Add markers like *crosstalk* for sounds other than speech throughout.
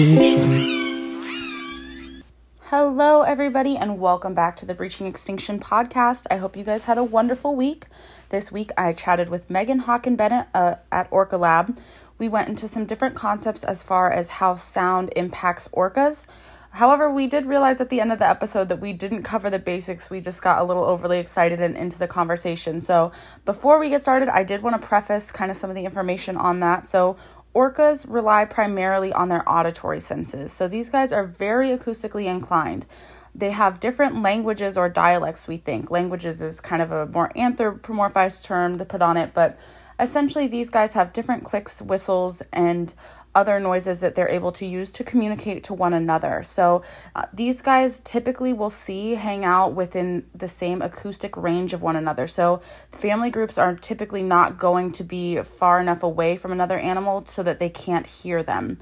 Extinction. Hello, everybody, and welcome back to the Breaching Extinction podcast. I hope you guys had a wonderful week. This week, I chatted with Megan Hawken Bennett uh, at Orca Lab. We went into some different concepts as far as how sound impacts orcas. However, we did realize at the end of the episode that we didn't cover the basics. We just got a little overly excited and into the conversation. So, before we get started, I did want to preface kind of some of the information on that. So, Orcas rely primarily on their auditory senses. So these guys are very acoustically inclined. They have different languages or dialects, we think. Languages is kind of a more anthropomorphized term to put on it, but essentially these guys have different clicks, whistles, and other noises that they're able to use to communicate to one another. So uh, these guys typically will see hang out within the same acoustic range of one another. So family groups are typically not going to be far enough away from another animal so that they can't hear them.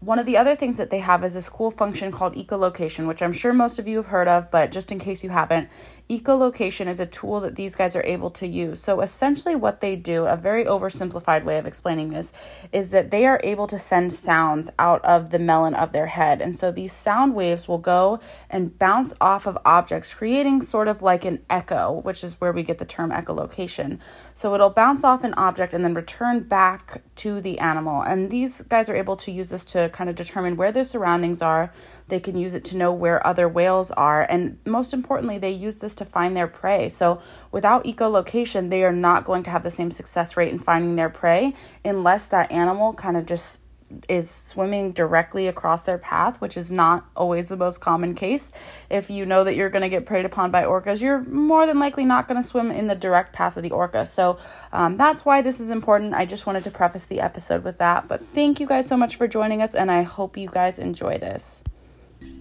One of the other things that they have is this cool function called echolocation, which I'm sure most of you have heard of, but just in case you haven't, echolocation is a tool that these guys are able to use. So essentially, what they do, a very oversimplified way of explaining this, is that they are able to send sounds out of the melon of their head. And so these sound waves will go and bounce off of objects, creating sort of like an echo, which is where we get the term echolocation. So it'll bounce off an object and then return back to the animal. And these guys are able to use this to kind of determine where their surroundings are. They can use it to know where other whales are. And most importantly, they use this to find their prey. So without echolocation, they are not going to have the same success rate in finding their prey unless that animal kind of just is swimming directly across their path, which is not always the most common case. If you know that you're going to get preyed upon by orcas, you're more than likely not going to swim in the direct path of the orca. So um, that's why this is important. I just wanted to preface the episode with that. But thank you guys so much for joining us, and I hope you guys enjoy this.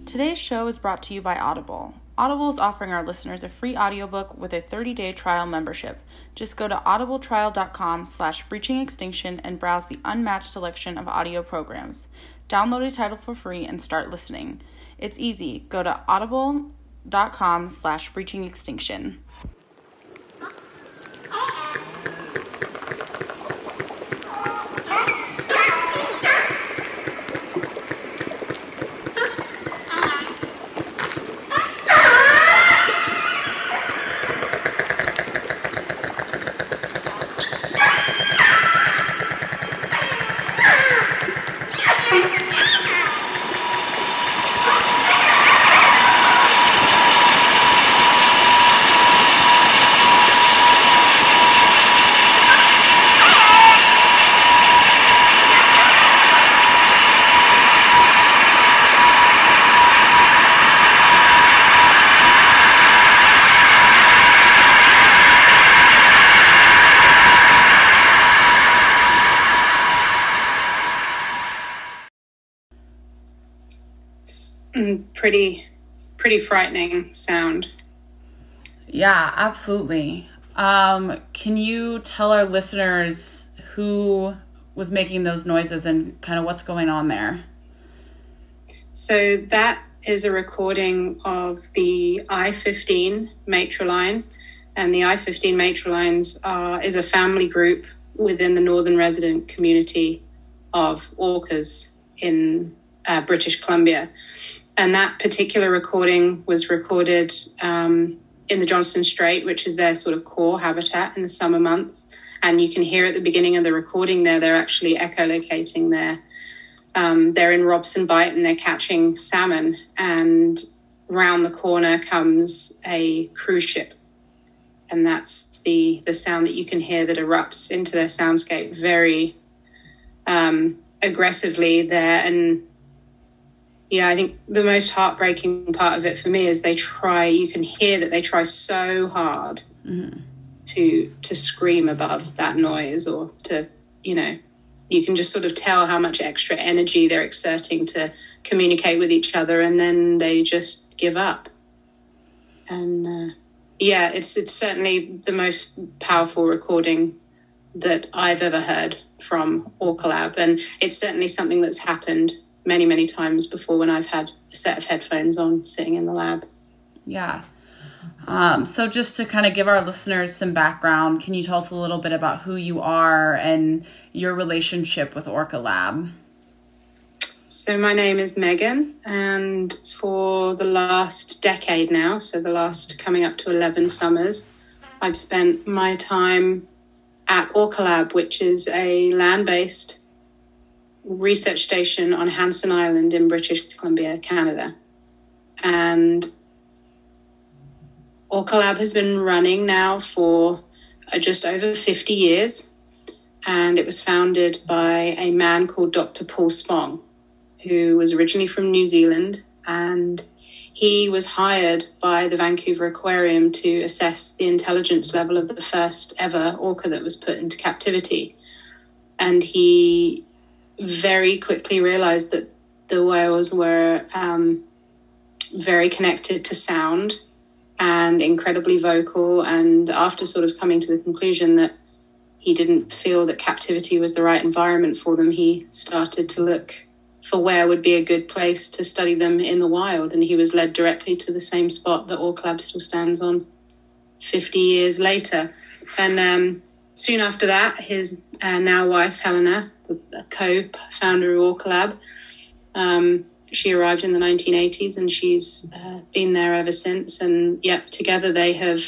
Today's show is brought to you by Audible. Audible is offering our listeners a free audiobook with a 30-day trial membership. Just go to audibletrial.com slash breaching extinction and browse the unmatched selection of audio programs. Download a title for free and start listening. It's easy. Go to audible.com slash breaching extinction. Pretty pretty frightening sound. Yeah, absolutely. Um, can you tell our listeners who was making those noises and kind of what's going on there? So that is a recording of the I-15 matriline, and the I-15 matrilines are is a family group within the northern resident community of orcas in uh, British Columbia and that particular recording was recorded um, in the Johnstone Strait, which is their sort of core habitat in the summer months. And you can hear at the beginning of the recording there, they're actually echolocating there. Um, they're in Robson Bight and they're catching salmon. And round the corner comes a cruise ship. And that's the, the sound that you can hear that erupts into their soundscape very um, aggressively there. And yeah, I think the most heartbreaking part of it for me is they try, you can hear that they try so hard mm-hmm. to to scream above that noise or to you know you can just sort of tell how much extra energy they're exerting to communicate with each other and then they just give up and uh, yeah it's it's certainly the most powerful recording that I've ever heard from Orca Lab and it's certainly something that's happened many many times before when I've had a set of headphones on sitting in the lab yeah um, so, just to kind of give our listeners some background, can you tell us a little bit about who you are and your relationship with Orca Lab? So, my name is Megan, and for the last decade now, so the last coming up to 11 summers, I've spent my time at Orca Lab, which is a land based research station on Hanson Island in British Columbia, Canada. And Orca Lab has been running now for uh, just over 50 years, and it was founded by a man called Dr. Paul Spong, who was originally from New Zealand, and he was hired by the Vancouver Aquarium to assess the intelligence level of the first ever orca that was put into captivity. And he very quickly realized that the whales were um, very connected to sound and incredibly vocal. And after sort of coming to the conclusion that he didn't feel that captivity was the right environment for them, he started to look for where would be a good place to study them in the wild. And he was led directly to the same spot that Orca Lab still stands on 50 years later. And um, soon after that, his uh, now wife, Helena, the co founder of Orca Lab, um, she arrived in the 1980s and she's uh, been there ever since. And yep, together they have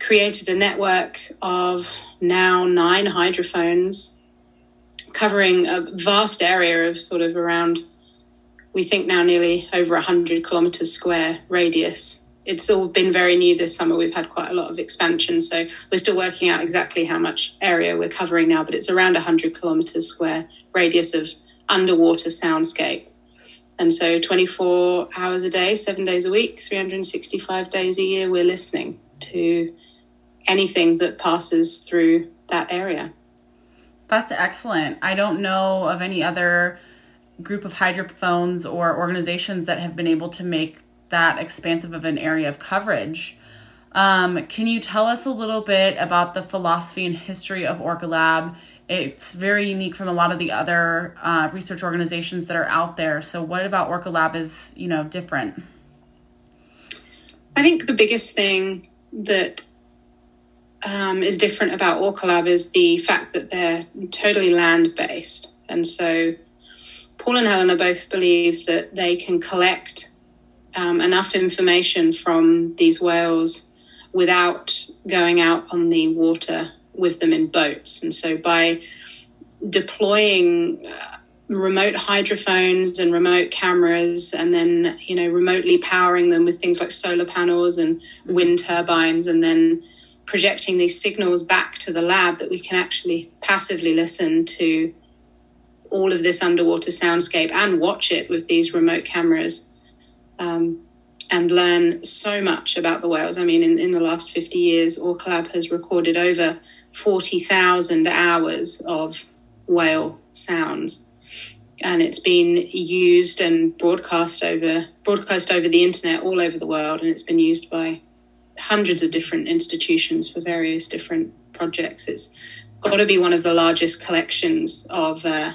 created a network of now nine hydrophones covering a vast area of sort of around, we think now nearly over 100 kilometers square radius. It's all been very new this summer. We've had quite a lot of expansion. So we're still working out exactly how much area we're covering now, but it's around 100 kilometers square radius of underwater soundscape. And so 24 hours a day, seven days a week, 365 days a year, we're listening to anything that passes through that area. That's excellent. I don't know of any other group of hydrophones or organizations that have been able to make that expansive of an area of coverage. Um, can you tell us a little bit about the philosophy and history of Orca Lab it's very unique from a lot of the other uh, research organizations that are out there. So, what about Orca Lab is you know different? I think the biggest thing that um, is different about Orca Lab is the fact that they're totally land based, and so Paul and Helena both believe that they can collect um, enough information from these whales without going out on the water with them in boats. And so by deploying uh, remote hydrophones and remote cameras and then you know remotely powering them with things like solar panels and wind turbines and then projecting these signals back to the lab that we can actually passively listen to all of this underwater soundscape and watch it with these remote cameras um, and learn so much about the whales. I mean, in, in the last 50 years, Orca Lab has recorded over 40,000 hours of whale sounds. And it's been used and broadcast over broadcast over the internet all over the world, and it's been used by hundreds of different institutions for various different projects. It's got to be one of the largest collections of uh,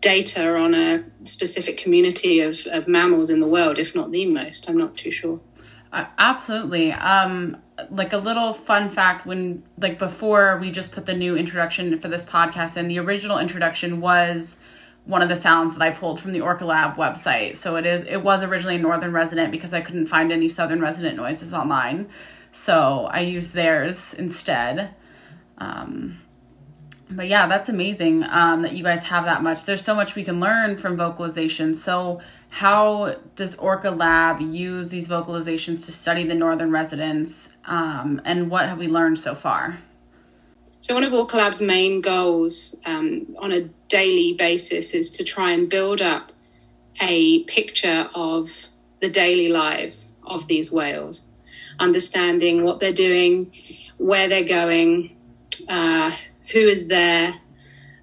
data on a specific community of, of mammals in the world, if not the most. I'm not too sure. Uh, absolutely. Um, like a little fun fact when like before we just put the new introduction for this podcast and the original introduction was one of the sounds that I pulled from the Orca Lab website. So it is it was originally a Northern Resident because I couldn't find any Southern Resident noises online. So I used theirs instead. Um, but yeah, that's amazing um, that you guys have that much. There's so much we can learn from vocalization. So how does Orca Lab use these vocalizations to study the northern residents, um, and what have we learned so far? So one of Orca Lab's main goals um, on a daily basis is to try and build up a picture of the daily lives of these whales, understanding what they're doing, where they're going, uh, who is there,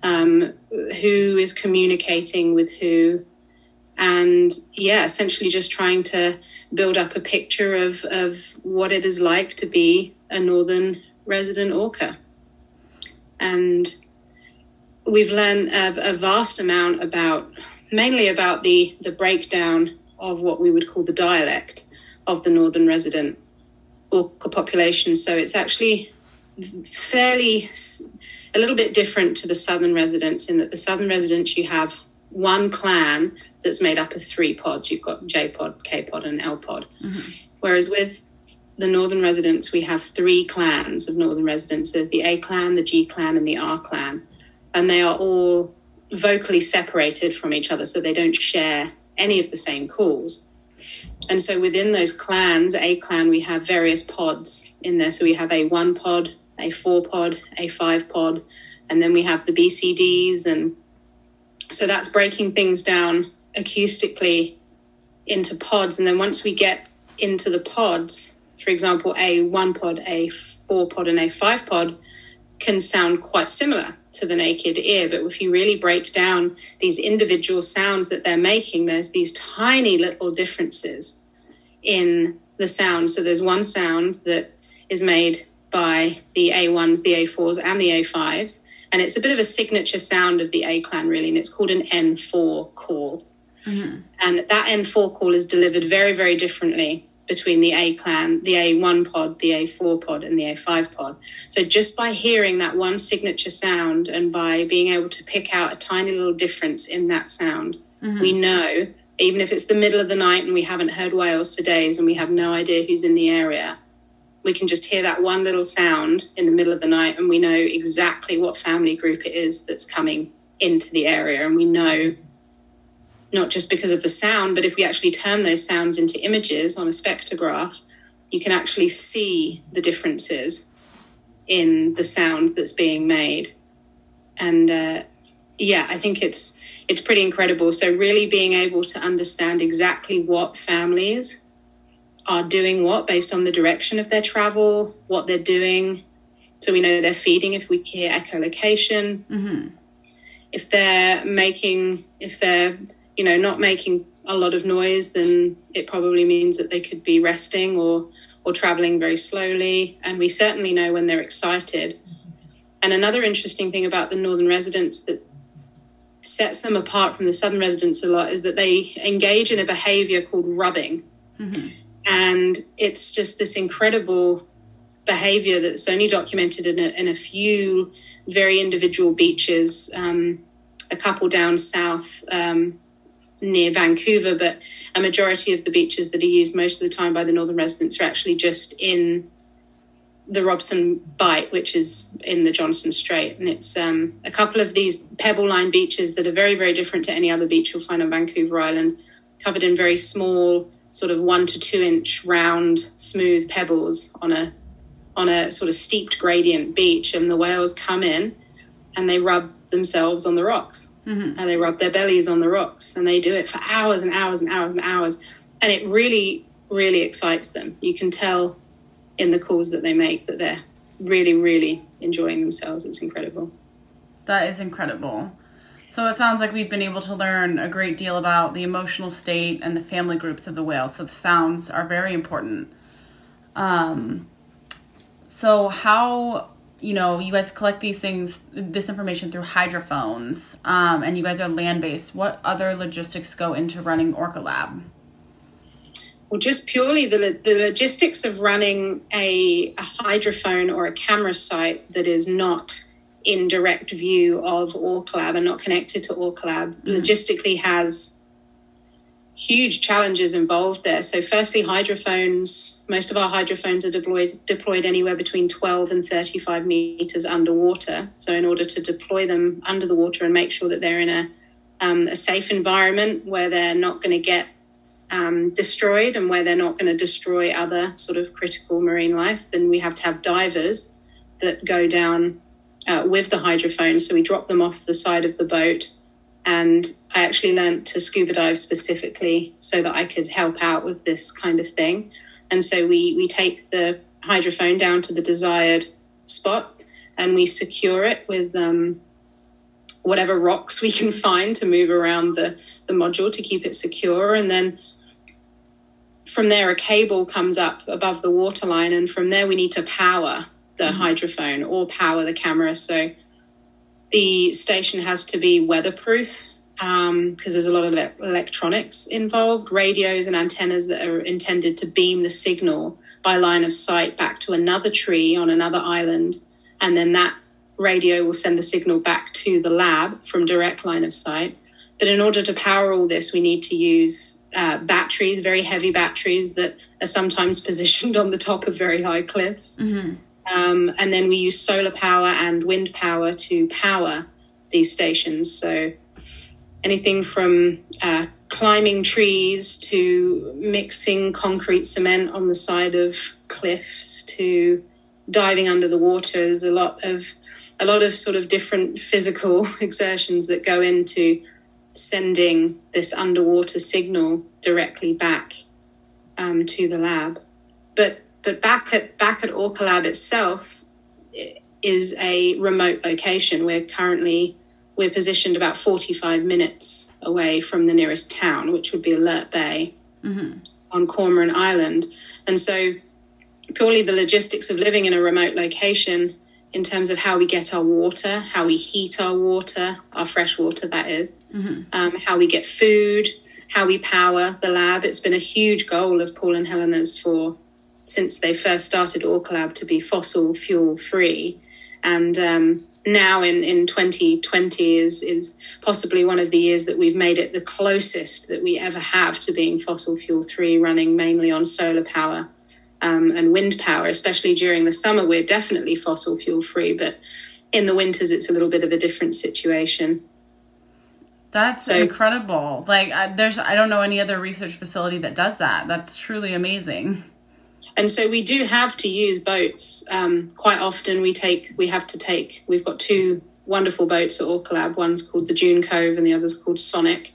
um, who is communicating with who, and yeah, essentially just trying to build up a picture of, of what it is like to be a northern resident orca. And we've learned a, a vast amount about, mainly about the, the breakdown of what we would call the dialect of the northern resident orca population. So it's actually fairly a little bit different to the southern residents in that the southern residents you have one clan that's made up of three pods. You've got J pod, K pod, and L pod. Mm-hmm. Whereas with the northern residents, we have three clans of northern residents. There's the A clan, the G clan, and the R clan, and they are all vocally separated from each other, so they don't share any of the same calls. And so within those clans, A clan, we have various pods in there. So we have a one pod, a four pod, a five pod, and then we have the BCDs. And so that's breaking things down acoustically into pods. And then once we get into the pods, for example, a one pod, a four pod, and a five pod can sound quite similar to the naked ear. But if you really break down these individual sounds that they're making, there's these tiny little differences in the sound. So there's one sound that is made by the A1s, the A4s, and the A5s. And it's a bit of a signature sound of the A clan, really, and it's called an N4 call. Mm-hmm. And that N4 call is delivered very, very differently between the A clan, the A1 pod, the A4 pod, and the A5 pod. So just by hearing that one signature sound and by being able to pick out a tiny little difference in that sound, mm-hmm. we know, even if it's the middle of the night and we haven't heard whales for days and we have no idea who's in the area, we can just hear that one little sound in the middle of the night and we know exactly what family group it is that's coming into the area. And we know not just because of the sound, but if we actually turn those sounds into images on a spectrograph, you can actually see the differences in the sound that's being made. And uh, yeah, I think it's it's pretty incredible. So really being able to understand exactly what families are doing what based on the direction of their travel, what they're doing. So we know they're feeding if we hear echolocation. Mm-hmm. If they're making, if they're you know, not making a lot of noise, then it probably means that they could be resting or or traveling very slowly. And we certainly know when they're excited. And another interesting thing about the northern residents that sets them apart from the southern residents a lot is that they engage in a behavior called rubbing. Mm-hmm. And it's just this incredible behavior that's only documented in a, in a few very individual beaches, um, a couple down south. Um, near Vancouver, but a majority of the beaches that are used most of the time by the northern residents are actually just in the Robson Bight, which is in the Johnstone Strait. And it's um, a couple of these pebble line beaches that are very, very different to any other beach you'll find on Vancouver Island, covered in very small, sort of one to two inch round, smooth pebbles on a on a sort of steeped gradient beach. And the whales come in and they rub themselves on the rocks. Mm-hmm. and they rub their bellies on the rocks and they do it for hours and hours and hours and hours. And it really really excites them. You can tell in the calls that they make that they're really really enjoying themselves. It's incredible. That is incredible so it sounds like we've been able to learn a great deal about the emotional state and the family groups of the whales so the sounds are very important um, so how you know, you guys collect these things, this information through hydrophones, um, and you guys are land based. What other logistics go into running Orca Lab? Well, just purely the, the logistics of running a, a hydrophone or a camera site that is not in direct view of Orca Lab and not connected to Orca Lab mm. logistically has huge challenges involved there. So, firstly, hydrophones. Most of our hydrophones are deployed deployed anywhere between 12 and 35 meters underwater. So, in order to deploy them under the water and make sure that they're in a um, a safe environment where they're not going to get um, destroyed and where they're not going to destroy other sort of critical marine life, then we have to have divers that go down uh, with the hydrophone. So we drop them off the side of the boat and I actually learned to scuba dive specifically so that I could help out with this kind of thing. And so we we take the hydrophone down to the desired spot and we secure it with um, whatever rocks we can find to move around the, the module to keep it secure. And then from there, a cable comes up above the waterline, and from there, we need to power the hydrophone or power the camera. So the station has to be weatherproof because um, there's a lot of electronics involved, radios and antennas that are intended to beam the signal by line of sight back to another tree on another island. And then that radio will send the signal back to the lab from direct line of sight. But in order to power all this, we need to use uh, batteries, very heavy batteries that are sometimes *laughs* positioned on the top of very high cliffs. Mm-hmm. Um, and then we use solar power and wind power to power these stations. So anything from uh, climbing trees to mixing concrete cement on the side of cliffs to diving under the water. There's a lot of a lot of sort of different physical *laughs* exertions that go into sending this underwater signal directly back um, to the lab. But but back at back at Orca Lab itself is a remote location. We're currently we're positioned about 45 minutes away from the nearest town, which would be Alert Bay mm-hmm. on Cormorant Island. And so, purely the logistics of living in a remote location in terms of how we get our water, how we heat our water, our fresh water, that is, mm-hmm. um, how we get food, how we power the lab. It's been a huge goal of Paul and Helena's for since they first started Orca Lab to be fossil fuel free. And um, now in, in 2020 is, is possibly one of the years that we've made it the closest that we ever have to being fossil fuel free, running mainly on solar power um, and wind power, especially during the summer. We're definitely fossil fuel free, but in the winters, it's a little bit of a different situation. That's so, incredible. Like, I, there's, I don't know any other research facility that does that. That's truly amazing. And so we do have to use boats. Um, quite often, we take, we have to take. We've got two wonderful boats at Orca Lab. One's called the June Cove, and the other's called Sonic.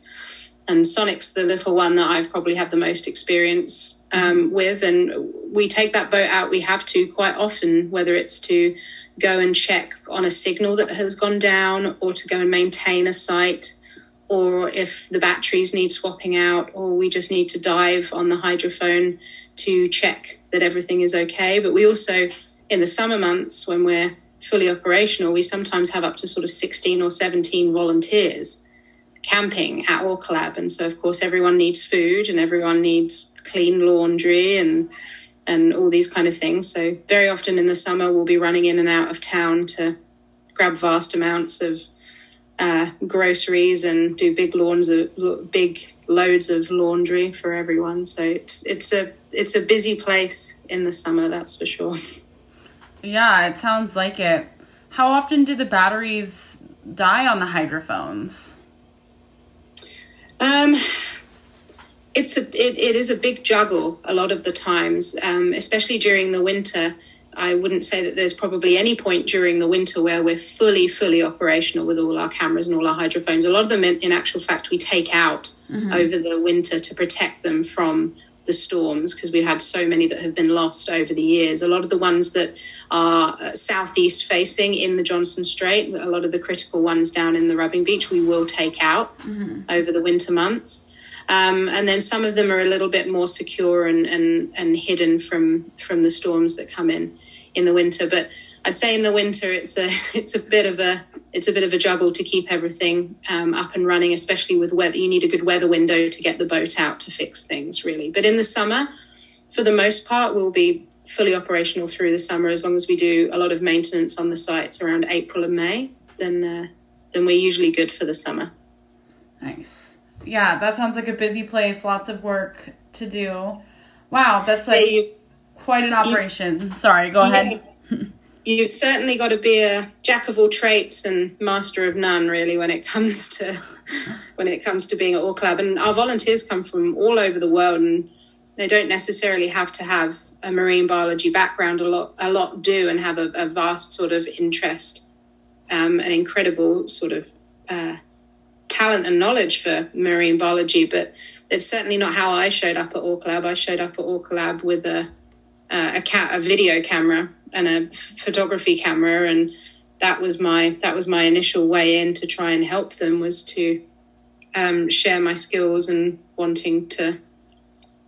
And Sonic's the little one that I've probably had the most experience um, with. And we take that boat out, we have to quite often, whether it's to go and check on a signal that has gone down or to go and maintain a site or if the batteries need swapping out or we just need to dive on the hydrophone to check that everything is okay but we also in the summer months when we're fully operational we sometimes have up to sort of 16 or 17 volunteers camping at Orca Lab and so of course everyone needs food and everyone needs clean laundry and and all these kind of things. So very often in the summer, we'll be running in and out of town to grab vast amounts of uh, groceries and do big lawns big loads of laundry for everyone. So it's it's a it's a busy place in the summer, that's for sure. Yeah, it sounds like it. How often do the batteries die on the hydrophones? Um, it's a it, it is a big juggle a lot of the times, um, especially during the winter. I wouldn't say that there's probably any point during the winter where we're fully, fully operational with all our cameras and all our hydrophones. A lot of them, in, in actual fact, we take out mm-hmm. over the winter to protect them from the storms because we've had so many that have been lost over the years. A lot of the ones that are uh, southeast facing in the Johnstone Strait, a lot of the critical ones down in the Rubbing Beach, we will take out mm-hmm. over the winter months. Um, and then some of them are a little bit more secure and, and, and hidden from from the storms that come in in the winter. But I'd say in the winter it's a *laughs* it's a bit of a it's a bit of a juggle to keep everything um, up and running, especially with weather. You need a good weather window to get the boat out to fix things, really. But in the summer, for the most part, we'll be fully operational through the summer as long as we do a lot of maintenance on the sites around April and May. Then uh, then we're usually good for the summer. Nice yeah, that sounds like a busy place. Lots of work to do. Wow, that's like yeah, you, quite an operation. You, Sorry, go ahead. You've certainly got to be a jack of all trades and master of none, really, when it comes to when it comes to being at Orca Lab. And our volunteers come from all over the world, and they don't necessarily have to have a marine biology background. A lot, a lot do, and have a, a vast sort of interest, um, an incredible sort of. Uh, talent and knowledge for marine biology, but it's certainly not how I showed up at Orca Lab. I showed up at Orca Lab with a uh, a a video camera and a photography camera and that was my that was my initial way in to try and help them was to um, share my skills and wanting to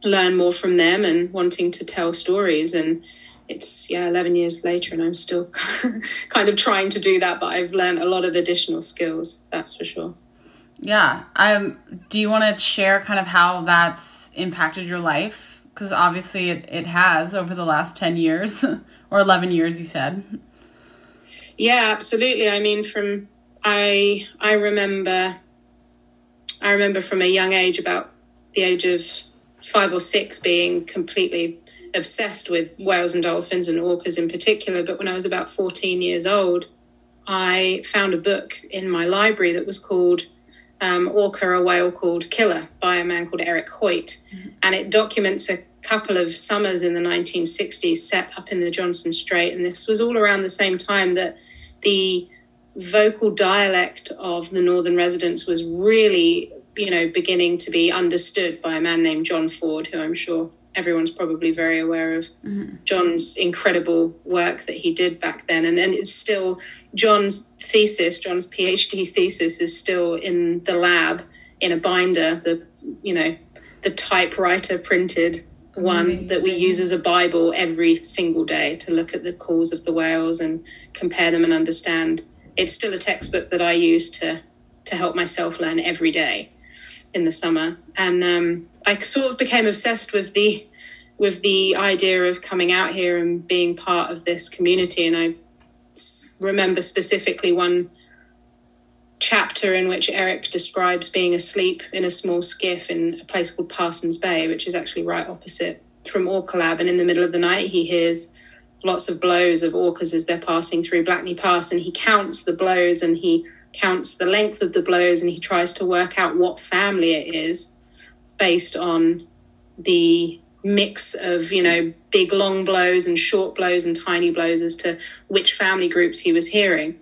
learn more from them and wanting to tell stories and it's yeah 11 years later and i'm still *laughs* kind of trying to do that but i've learned a lot of additional skills that's for sure yeah um do you want to share kind of how that's impacted your life? Because obviously it, it has over the last 10 years *laughs* or 11 years you said. Yeah absolutely. I mean from i i remember i remember from a young age about the age of five or six being completely obsessed with whales and dolphins and orcas in particular. But when I was about 14 years old, I found a book in my library that was called um, Orca, a Whale Called Killer by a man called Eric Hoyt. Mm-hmm. And it documents a couple of summers in the 1960s set up in the Johnstone Strait. And this was all around the same time that the vocal dialect of the northern residents was really, you know, beginning to be understood by a man named John Ford, who I'm sure everyone's probably very aware of mm-hmm. John's incredible work that he did back then. And, and it's still John's thesis, John's PhD *laughs* thesis is still in the lab in a binder, the, you know, the typewriter printed one Amazing. that we use as a Bible every single day to look at the calls of the whales and compare them and understand. It's still a textbook that I use to, to help myself learn every day in the summer. And, um, I sort of became obsessed with the with the idea of coming out here and being part of this community. And I remember specifically one chapter in which Eric describes being asleep in a small skiff in a place called Parsons Bay, which is actually right opposite from Orca Lab. And in the middle of the night, he hears lots of blows of orcas as they're passing through Blackney Pass, and he counts the blows and he counts the length of the blows and he tries to work out what family it is based on the mix of you know big long blows and short blows and tiny blows as to which family groups he was hearing.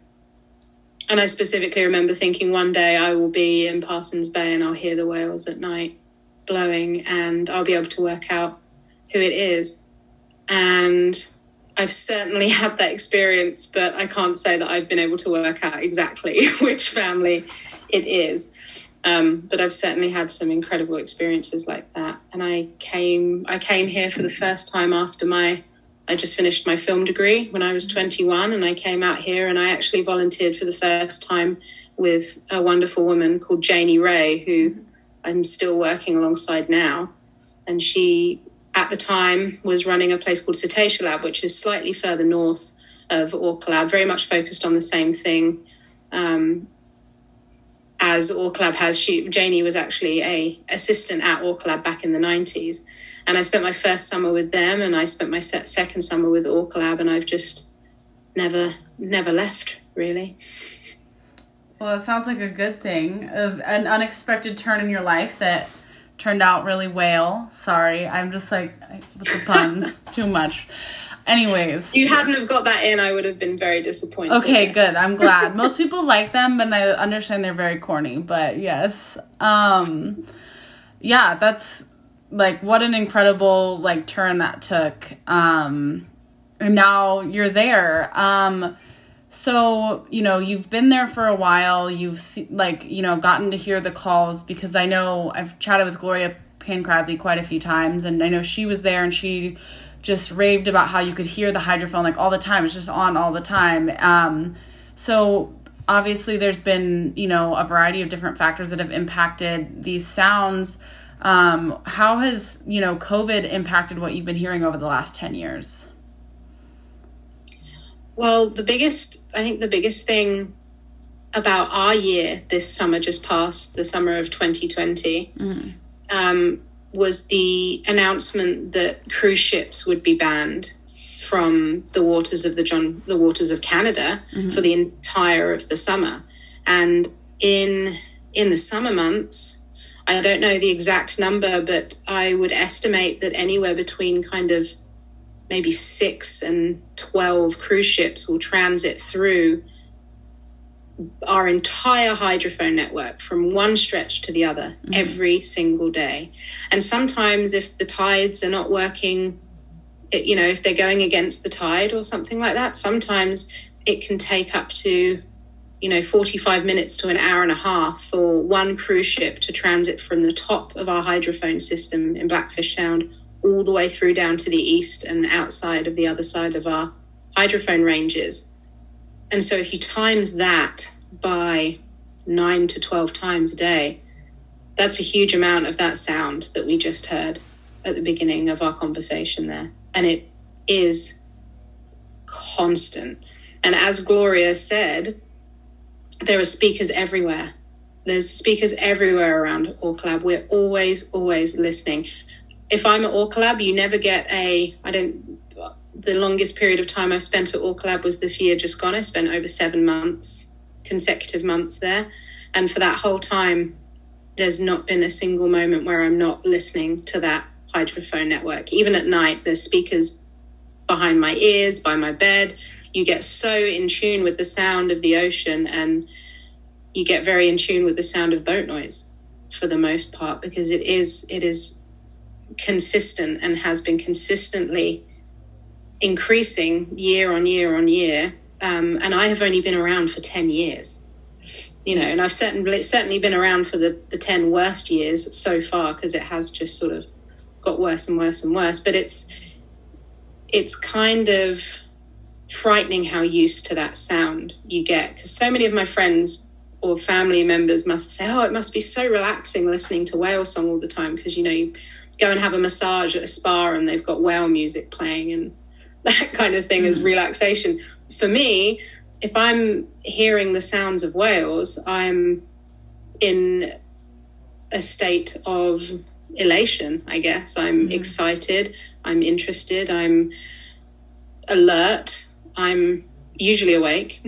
And i specifically remember thinking one day i will be in parsons bay and i'll hear the whales at night blowing and i'll be able to work out who it is. And i've certainly *laughs* had that experience but i can't say that i've been able to work out exactly *laughs* which family it is um, but I've certainly had some incredible experiences like that. And I came, I came here for the first time after my, I just finished my film degree when I was 21, and I came out here and I actually volunteered for the first time with a wonderful woman called Janie Wray, who I'm still working alongside now. And she, at the time, was running a place called Cetacea Lab, which is slightly further north of Orca Lab, very much focused on the same thing. Um, as Orca Lab has. She Janie was actually a assistant at Orca Lab back in the nineties, and I spent my first summer with them, and I spent my second summer with Orca Lab, and I've just never never left really. Well, it sounds like a good thing, of an unexpected turn in your life that turned out really well. Sorry, I'm just like with the puns *laughs* too much. Anyways, you hadn't have got that in, I would have been very disappointed. Okay, *laughs* good. I'm glad. Most people like them, and I understand they're very corny. But yes, um, yeah, that's like what an incredible like turn that took. Um, and now you're there. Um, so you know you've been there for a while. You've like you know gotten to hear the calls because I know I've chatted with Gloria Pancrazzi quite a few times, and I know she was there and she just raved about how you could hear the hydrophone like all the time. It's just on all the time. Um, so obviously, there's been you know a variety of different factors that have impacted these sounds. Um, how has you know COVID impacted what you've been hearing over the last ten years? Well, the biggest, I think, the biggest thing about our year this summer just passed, the summer of 2020, mm-hmm. um, was the announcement that cruise ships would be banned from the waters of the John, the waters of Canada mm-hmm. for the entire of the summer. And in in the summer months, I don't know the exact number, but I would estimate that anywhere between kind of maybe six and twelve cruise ships will transit through our entire hydrophone network from one stretch to the other mm-hmm. every single day. And sometimes, if the tides are not working it, you know, if they're going against the tide or something like that, sometimes it can take up to, you know, 45 minutes to an hour and a half for one cruise ship to transit from the top of our hydrophone system in Blackfish Sound all the way through down to the east and outside of the other side of our hydrophone ranges. And so if you times that by nine to 12 times a day, that's a huge amount of that sound that we just heard at the beginning of our conversation there. And it is constant. And as Gloria said, there are speakers everywhere. There's speakers everywhere around Orca We're always, always listening. If I'm at Orca you never get a, I don't, the longest period of time I've spent at Orca was this year just gone. I spent over seven months, consecutive months there. And for that whole time, there's not been a single moment where I'm not listening to that hydrophone network. Even at night, there's speakers behind my ears, by my bed. You get so in tune with the sound of the ocean and you get very in tune with the sound of boat noise for the most part because it is it is consistent and has been consistently increasing year on year on year um, and I have only been around for 10 years you know and I've certainly certainly been around for the, the 10 worst years so far because it has just sort of got worse and worse and worse. But it's it's kind of frightening how used to that sound you get because so many of my friends or family members must say, "Oh, it must be so relaxing listening to whale song all the time," because you know you go and have a massage at a spa and they've got whale music playing and that kind of thing mm. is relaxation. For me, if I'm hearing the sounds of whales, I'm in a state of elation, I guess. I'm mm-hmm. excited, I'm interested, I'm alert, I'm usually awake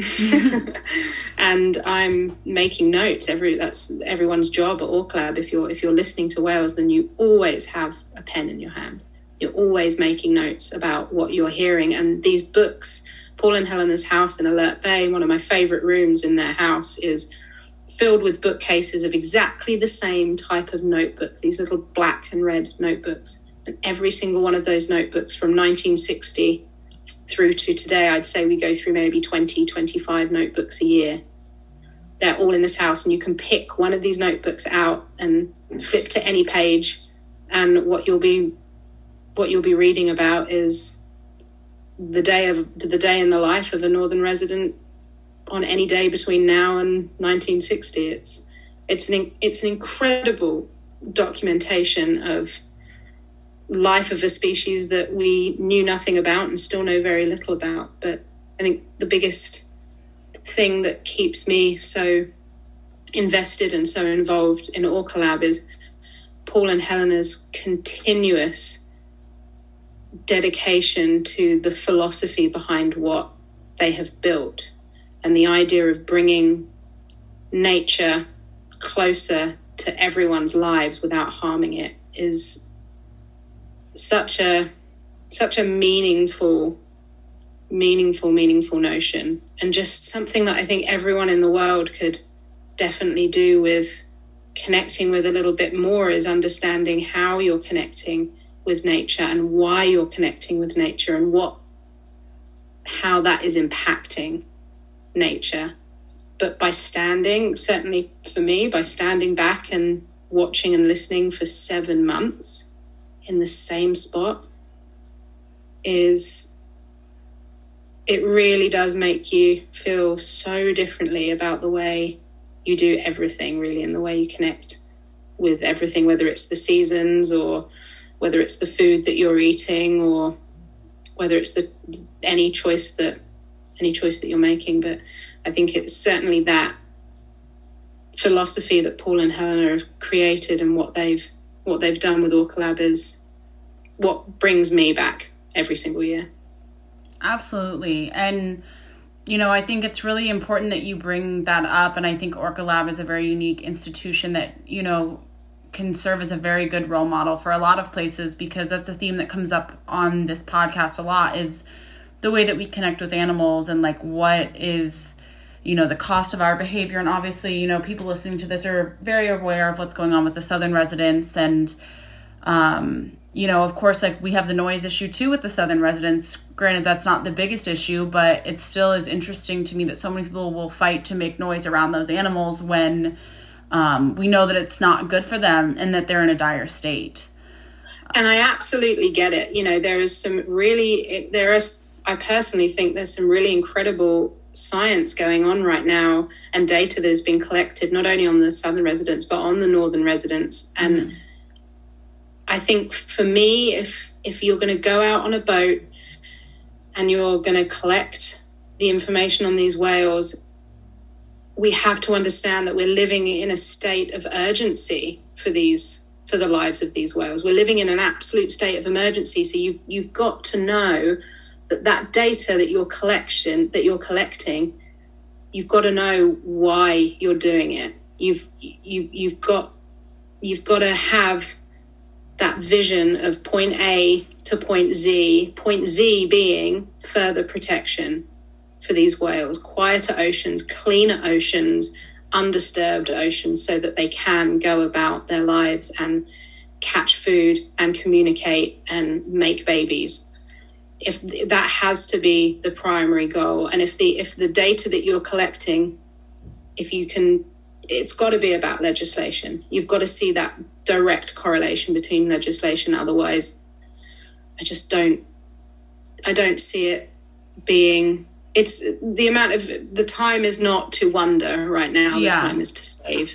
*laughs* and I'm making notes every that's everyone's job at Orca if you're if you're listening to whales then you always have a pen in your hand you're always making notes about what you're hearing and these books Paul and Helena's house in Alert Bay one of my favorite rooms in their house is filled with bookcases of exactly the same type of notebook, these little black and red notebooks. And every single one of those notebooks from 1960 through to today, I'd say we go through maybe 20, 25 notebooks a year. They're all in this house, and you can pick one of these notebooks out and flip to any page, and what you'll be what you'll be reading about is the day of the day in the life of a northern resident on any day between now and 1960. It's it's an it's an incredible documentation of life of a species that we knew nothing about and still know very little about. But I think the biggest thing that keeps me so invested and so involved in Orca Lab is Paul and Helena's continuous dedication to the philosophy behind what they have built and the idea of bringing nature closer to everyone's lives without harming it is such a such a meaningful meaningful meaningful notion and just something that i think everyone in the world could definitely do with connecting with a little bit more is understanding how you're connecting with nature and why you're connecting with nature and what how that is impacting nature. But by standing, certainly for me, by standing back and watching and listening for seven months in the same spot is it really does make you feel so differently about the way you do everything really and the way you connect with everything whether it's the seasons or whether it's the food that you're eating or whether it's the any choice that any choice that you're making. But I think it's certainly that philosophy that Paul and Helena have created and what they've what they've done with Orca Lab is what brings me back every single year. Absolutely. And you know, I think it's really important that you bring that up and I think Orca Lab is a very unique institution that, you know, can serve as a very good role model for a lot of places because that's a theme that comes up on this podcast a lot is the way that we connect with animals and like what is you know the cost of our behavior and obviously you know people listening to this are very aware of what's going on with the southern residents and um you know, of course, like we have the noise issue too with the southern residents. Granted, that's not the biggest issue, but it still is interesting to me that so many people will fight to make noise around those animals when um, we know that it's not good for them and that they're in a dire state. And I absolutely get it. You know, there is some really, there is, I personally think there's some really incredible science going on right now and data that has been collected not only on the southern residents but on the northern residents and mm. I think for me, if if you're going to go out on a boat and you're going to collect the information on these whales, we have to understand that we're living in a state of urgency for these for the lives of these whales. We're living in an absolute state of emergency. So you've you've got to know that that data that you're collection that you're collecting, you've got to know why you're doing it. You've you you've got you've got to have that vision of point A to point Z, point Z being further protection for these whales, quieter oceans, cleaner oceans, undisturbed oceans, so that they can go about their lives and catch food and communicate and make babies. If that has to be the primary goal, and if the if the data that you're collecting, if you can, it's got to be about legislation. You've got to see that direct correlation between legislation. Otherwise, I just don't. I don't see it being. It's the amount of the time is not to wonder right now. Yeah. The time is to save.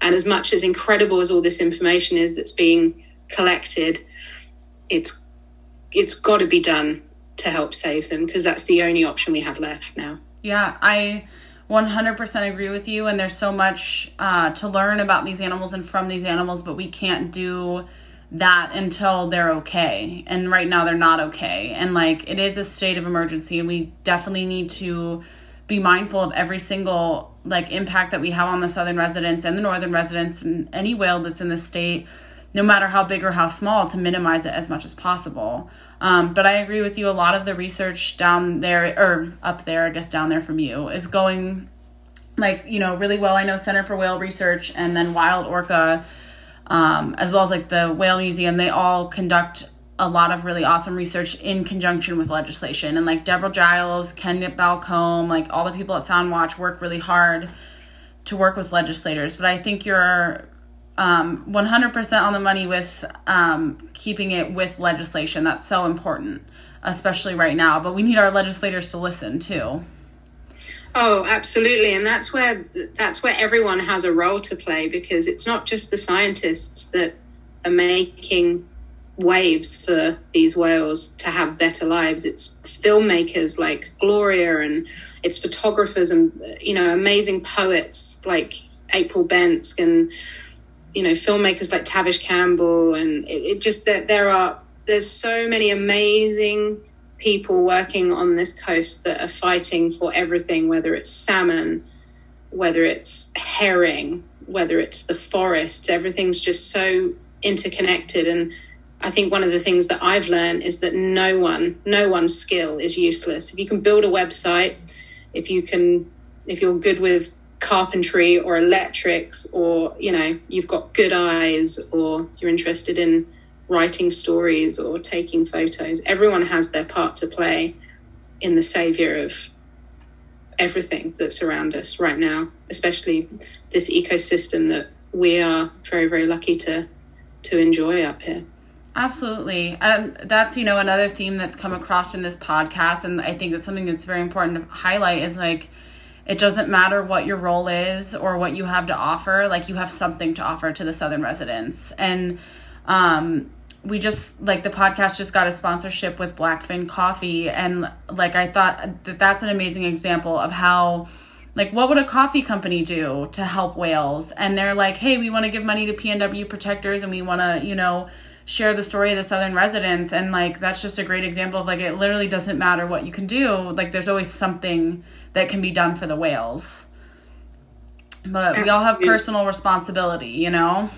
And as much as incredible as all this information is that's being collected, it's it's got to be done to help save them because that's the only option we have left now. Yeah, I 100% agree with you and there's so much uh, to learn about these animals and from these animals but we can't do that until they're okay and right now they're not okay and like it is a state of emergency and we definitely need to be mindful of every single like impact that we have on the southern residents and the northern residents and any whale that's in the state no matter how big or how small to minimize it as much as possible um, but I agree with you. A lot of the research down there, or up there, I guess down there from you, is going like, you know, really well. I know Center for Whale Research and then Wild Orca, um, as well as like the Whale Museum, they all conduct a lot of really awesome research in conjunction with legislation. And like Deborah Giles, Ken Balcomb, like all the people at Soundwatch work really hard to work with legislators. But I think you're um, 100% on the money with um, keeping it with legislation. That's so important, especially right now. But we need our legislators to listen too. Oh, absolutely, and that's where that's where everyone has a role to play because it's not just the scientists that are making waves for these whales to have better lives. It's filmmakers like Gloria, and it's photographers and you know amazing poets like April Bencze and you know filmmakers like Tavish Campbell, and it, it just that there are there's so many amazing people working on this coast that are fighting for everything, whether it's salmon, whether it's herring, whether it's the forests. Everything's just so interconnected and. I think one of the things that I've learned is that no one, no one's skill is useless. If you can build a website, if you can, if you're good with carpentry or electrics or you know you've got good eyes or you're interested in writing stories or taking photos everyone has their part to play in the savior of everything that's around us right now especially this ecosystem that we are very very lucky to to enjoy up here Absolutely. Um, that's, you know, another theme that's come across in this podcast. And I think that's something that's very important to highlight is like, it doesn't matter what your role is or what you have to offer like you have something to offer to the southern residents and um we just like the podcast just got a sponsorship with blackfin coffee and like i thought that that's an amazing example of how like what would a coffee company do to help whales? And they're like hey we want to give money to pnw protectors and we want to you know share the story of the southern residents. And like that's just a great example of like it literally doesn't matter what you can do like there's always something that can be done for the whales. But Absolutely. we all have personal responsibility you know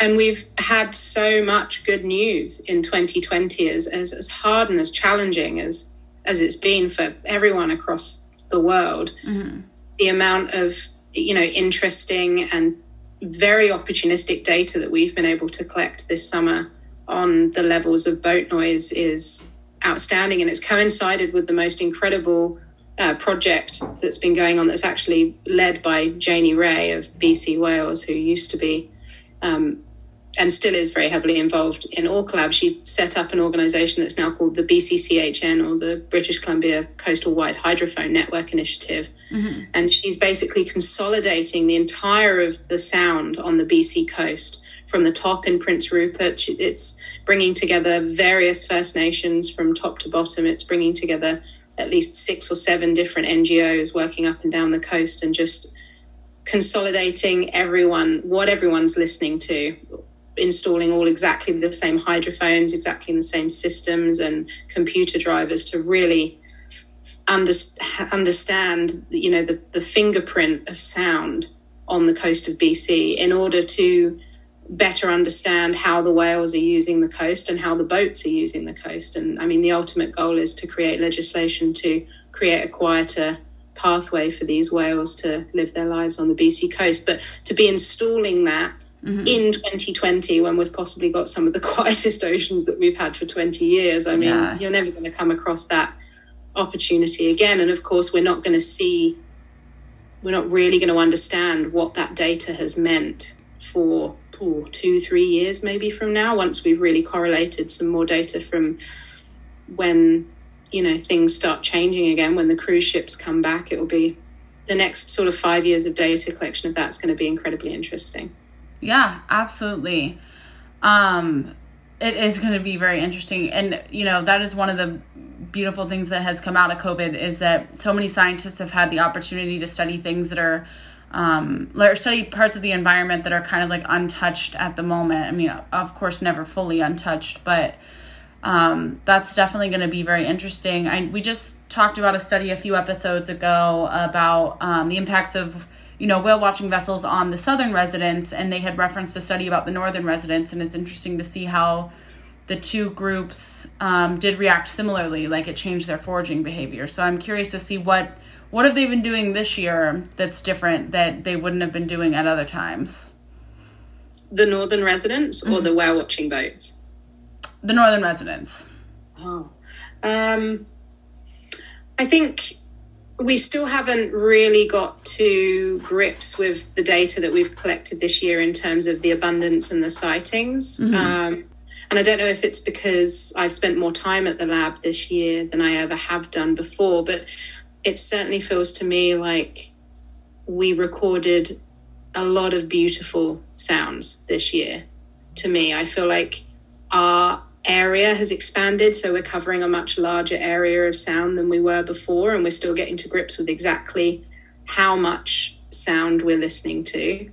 and we've had so much good news in 2020 as, as, as hard and as challenging as as it's been for everyone across the world mm-hmm. the amount of you know interesting and very opportunistic data that we've been able to collect this summer on the levels of boat noise is outstanding, and it's coincided with the most incredible uh, project that's been going on. That's actually led by Janie Wray of BC Whales who used to be um, and still is very heavily involved in Orca She set up an organisation that's now called the BCCHN or the British Columbia Coastal Wide Hydrophone Network Initiative. Mm-hmm. And she's basically consolidating the entire of the sound on the BC coast from the top in Prince Rupert. It's bringing together various First Nations from top to bottom. It's bringing together at least six or seven different NGOs working up and down the coast and just consolidating everyone, what everyone's listening to, installing all exactly the same hydrophones, exactly in the same systems and computer drivers to really under, understand, you know, the, the fingerprint of sound on the coast of BC in order to better understand how the whales are using the coast and how the boats are using the coast. And I mean, the ultimate goal is to create legislation to create a quieter pathway for these whales to live their lives on the BC coast. But to be installing that mm-hmm. in 2020, when we've possibly got some of the *laughs* quietest oceans that we've had for 20 years, I mean, yeah. you're never going to come across that opportunity again. And of course, we're not going to see, we're not really going to understand what that data has meant for oh, two, three years maybe from now, once we've really correlated some more data from when you know things start changing again when the cruise ships come back it will be the next sort of five years of data collection of that's going to be incredibly interesting yeah absolutely um it is going to be very interesting and you know that is one of the beautiful things that has come out of covid is that so many scientists have had the opportunity to study things that are um, or study parts of the environment that are kind of like untouched at the moment i mean of course never fully untouched but um, that's definitely going to be very interesting. I, we just talked about a study a few episodes ago about um, the impacts of you know whale watching vessels on the southern residents, and they had referenced a study about the northern residents, and it's interesting to see how the two groups um, did react similarly, like it changed their foraging behavior. So I'm curious to see what what have they been doing this year that's different that they wouldn't have been doing at other times. The northern residents or mm-hmm. the whale watching boats the northern residents? Oh, um, I think we still haven't really got to grips with the data that we've collected this year in terms of the abundance and the sightings. Mm-hmm. Um, and I don't know if it's because I've spent more time at the lab this year than I ever have done before, but it certainly feels to me like we recorded a lot of beautiful sounds this year. To me, I feel like our area has expanded, so we're covering a much larger area of sound than we were before, and we're still getting to grips with exactly how much sound we're listening to.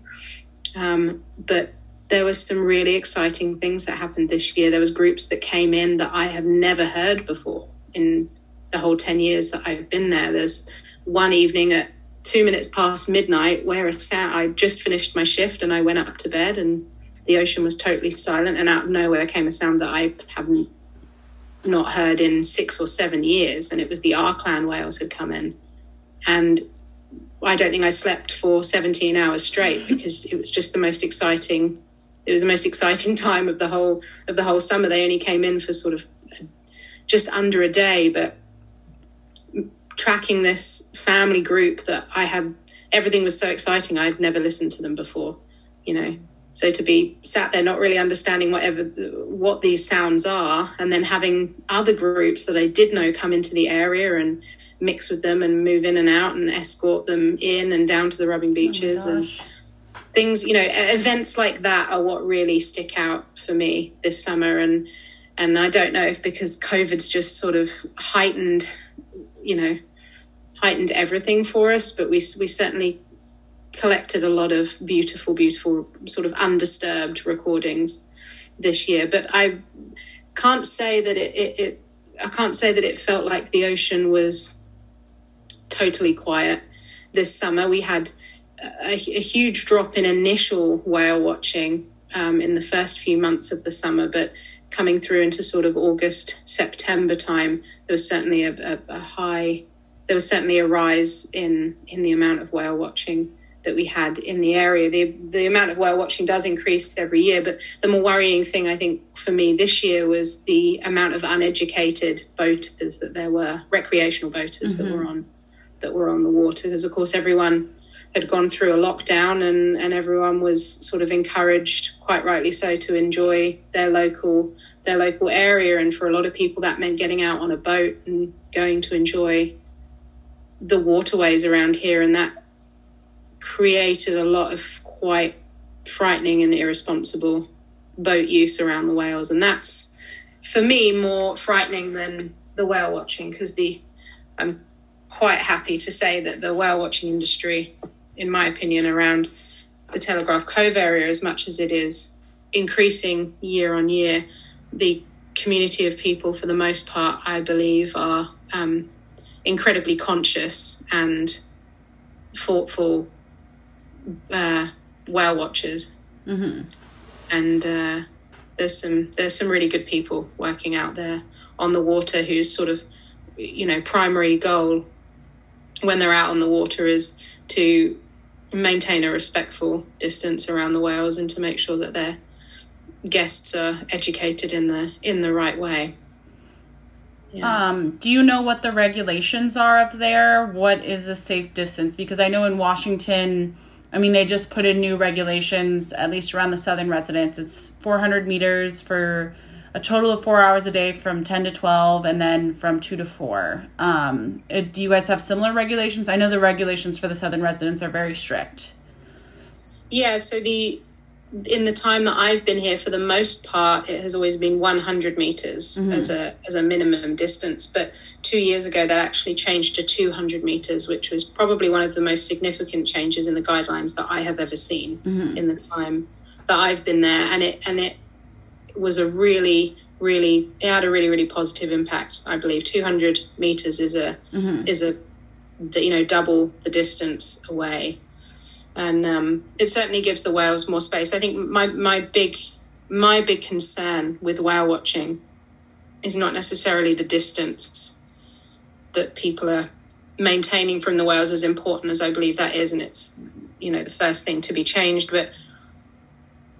Um, but there was some really exciting things that happened this year. There was groups that came in that I have never heard before in the whole 10 years that I've been there. There's one evening at two minutes past midnight where a sound, I just finished my shift and I went up to bed and the ocean was totally silent, and out of nowhere came a sound that I haven't not heard in six or seven years, and it was the R clan whales had come in, and I don't think I slept for 17 hours straight because it was just the most exciting. It was the most exciting *laughs* time of the whole of the whole summer. They only came in for sort of just under a day, but tracking this family group that I had everything was so exciting. I'd never listened to them before, you know. So to be sat there not really understanding whatever what these sounds are, and then having other groups that I did know come into the area and mix with them and move in and out and escort them in and down to the rubbing oh beaches oh and things you know events like that are what really stick out for me this summer. And and I don't know if because COVID's just sort of heightened you know heightened everything for us but we we certainly collected a lot of beautiful, beautiful, sort of undisturbed recordings this year. But I can't say that it, it, it I can't say that it felt like the ocean was totally quiet this summer. We had a, a huge drop in initial whale watching um, in the first few months of the summer, but coming through into sort of August, September time, there was certainly a, a, a high, there was certainly a rise in in the amount of whale watching that we had in the area. The the amount of whale watching does increase every year, but the more worrying thing I think for me this year was the amount of uneducated boaters that there were, recreational boaters mm-hmm. that were on that were on the water. Because of course everyone had gone through a lockdown and, and everyone was sort of encouraged, quite rightly so, to enjoy their local their local area. And for a lot of people that meant getting out on a boat and going to enjoy the waterways around here and that created a lot of quite frightening and irresponsible boat use around the whales, and that's for me more frightening than the whale watching because the I'm quite happy to say that the whale watching industry, in my opinion, around the Telegraph Cove area, as much as it is increasing year on year, the community of people, for the most part, I believe, are um, incredibly conscious and thoughtful uh, whale watchers, mm-hmm. and uh, there's some there's some really good people working out there on the water whose sort of you know primary goal when they're out on the water is to maintain a respectful distance around the whales and to make sure that their guests are educated in the in the right way. Yeah. Um, do you know what the regulations are up there? What is a safe distance? Because I know in Washington, I mean, they just put in new regulations, at least around the southern residents. It's 400 meters for a total of four hours a day from 10 to 12 and then from 2 to 4. Um, it, do you guys have similar regulations? I know the regulations for the southern residents are very strict. Yeah, so the in the time that I've been here, for the most part, it has always been 100 meters mm-hmm. as a as a minimum distance. But two years ago, that actually changed to 200 meters, which was probably one of the most significant changes in the guidelines that I have ever seen mm-hmm. in the time that I've been there. And it and it was a really really it had a really really positive impact. I believe 200 meters is a mm-hmm. is a you know double the distance away and um, it certainly gives the whales more space. I think my my big my big concern with whale watching is not necessarily the distance that people are maintaining from the whales, as important as I believe that is, and it's you know the first thing to be changed. But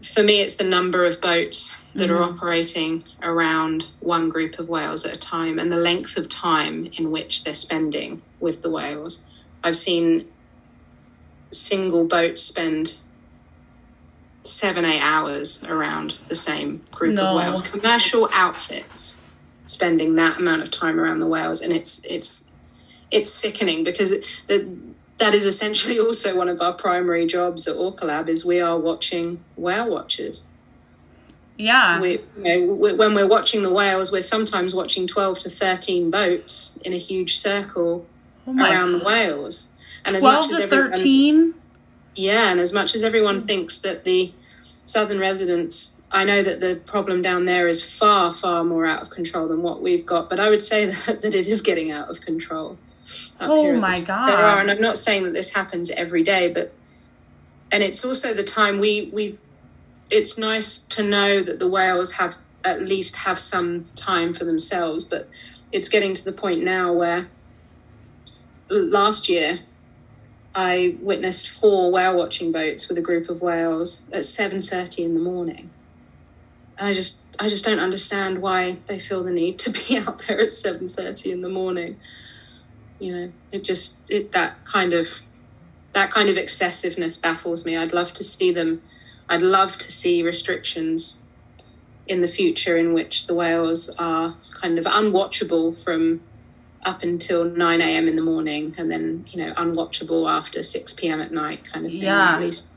for me, it's the number of boats that mm-hmm. are operating around one group of whales at a time, and the length of time in which they're spending with the whales. I've seen single boats spend seven, eight hours around the same group no. of whales. Commercial outfits spending that amount of time around the whales, and it's it's it's sickening because it, the, that is essentially *laughs* also one of our primary jobs at Orca Lab is we are watching whale watchers. Yeah. We, you know, we, when we're watching the whales, we're sometimes watching 12 to 13 boats in a huge circle oh around God. the whales. And as 12 much as everyone, 13? Yeah, and as much as everyone thinks that the southern residents, I know that the problem down there is far, far more out of control than what we've got, but I would say *laughs* that, that it is getting out of control. Oh my God. There are, and I'm not saying that this happens every day, but, and it's also the time we, we, it's nice to know that the whales have at least have some time for themselves, but it's getting to the point now where last year I witnessed four whale watching boats with a group of whales at seven thirty in the morning, and I just I just don't understand why they feel the need to be *laughs* out there at seven thirty in the morning. You know, it just it that kind of that kind of excessiveness baffles me. I'd love to see them. I'd love to see restrictions in the future in which the whales are kind of unwatchable from up until 9 a.m. in the morning and then, you know, unwatchable after 6 p.m. at night kind of thing. Yeah. At least,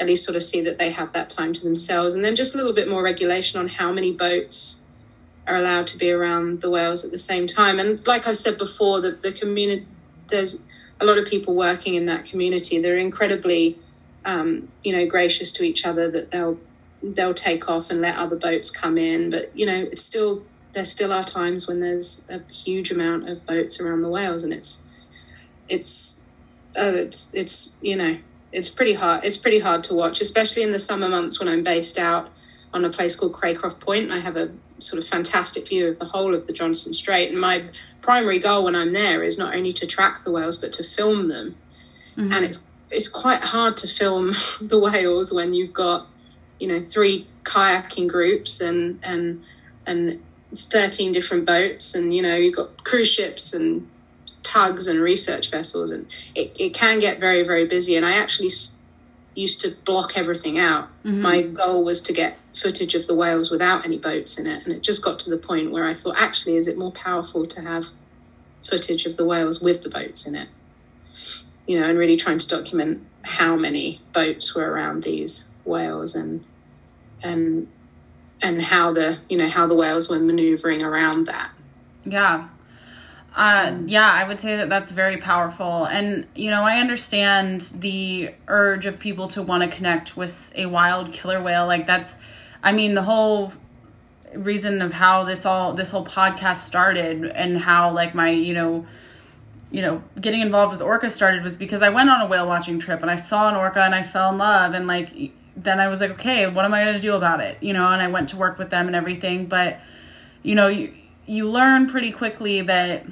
at least sort of see that they have that time to themselves. And then just a little bit more regulation on how many boats are allowed to be around the whales at the same time. And like I've said before, that the community, there's a lot of people working in that community. They're incredibly, um, you know, gracious to each other that they'll, they'll take off and let other boats come in. But, you know, it's still there still are times when there's a huge amount of boats around the whales, and it's it's oh, it's it's you know it's pretty hard. It's pretty hard to watch, especially in the summer months when I'm based out on a place called Cracroft Point, and I have a sort of fantastic view of the whole of the Johnstone Strait. And my primary goal when I'm there is not only to track the whales but to film them. Mm-hmm. And it's it's quite hard to film *laughs* the whales when you've got you know three kayaking groups and and and 13 different boats and you know you've got cruise ships and tugs and research vessels and it, it can get very very busy. And i actually used to block everything out. Mm-hmm. my goal was to get footage of the whales without any boats in it. And it just got to the point where i thought actually is it more powerful to have footage of the whales with the boats in it? You know and really trying to document how many boats were around these whales and and and how the you know how the whales were maneuvering around that yeah uh, yeah, I would say that that's very powerful. And, you know, I understand the urge of people to want to connect with a wild killer whale. Like, that's, I mean, the whole reason of how this all, this whole podcast started and how, like, my, you know, you know, getting involved with orca started was because I went on a whale watching trip and I saw an orca and I fell in love. And, like, then I was like, okay, what am I going to do about it? You know, and I went to work with them and everything. But, you know, you, you learn pretty quickly that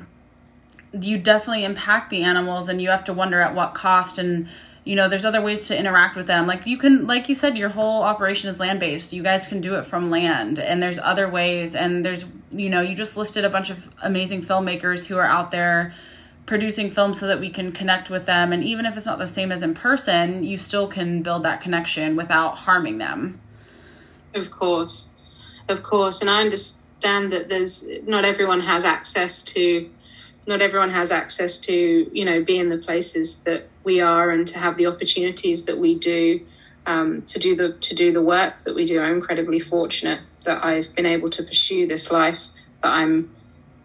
you definitely impact the animals and you have to wonder at what cost and you know there's other ways to interact with them like you can like you said your whole operation is land based you guys can do it from land and there's other ways and there's you know you just listed a bunch of amazing filmmakers who are out there producing films so that we can connect with them and even if it's not the same as in person you still can build that connection without harming them of course of course and i understand that there's not everyone has access to not everyone has access to you know be in the places that we are and to have the opportunities that we do um, to do the to do the work that we do. I'm incredibly fortunate that I've been able to pursue this life that I'm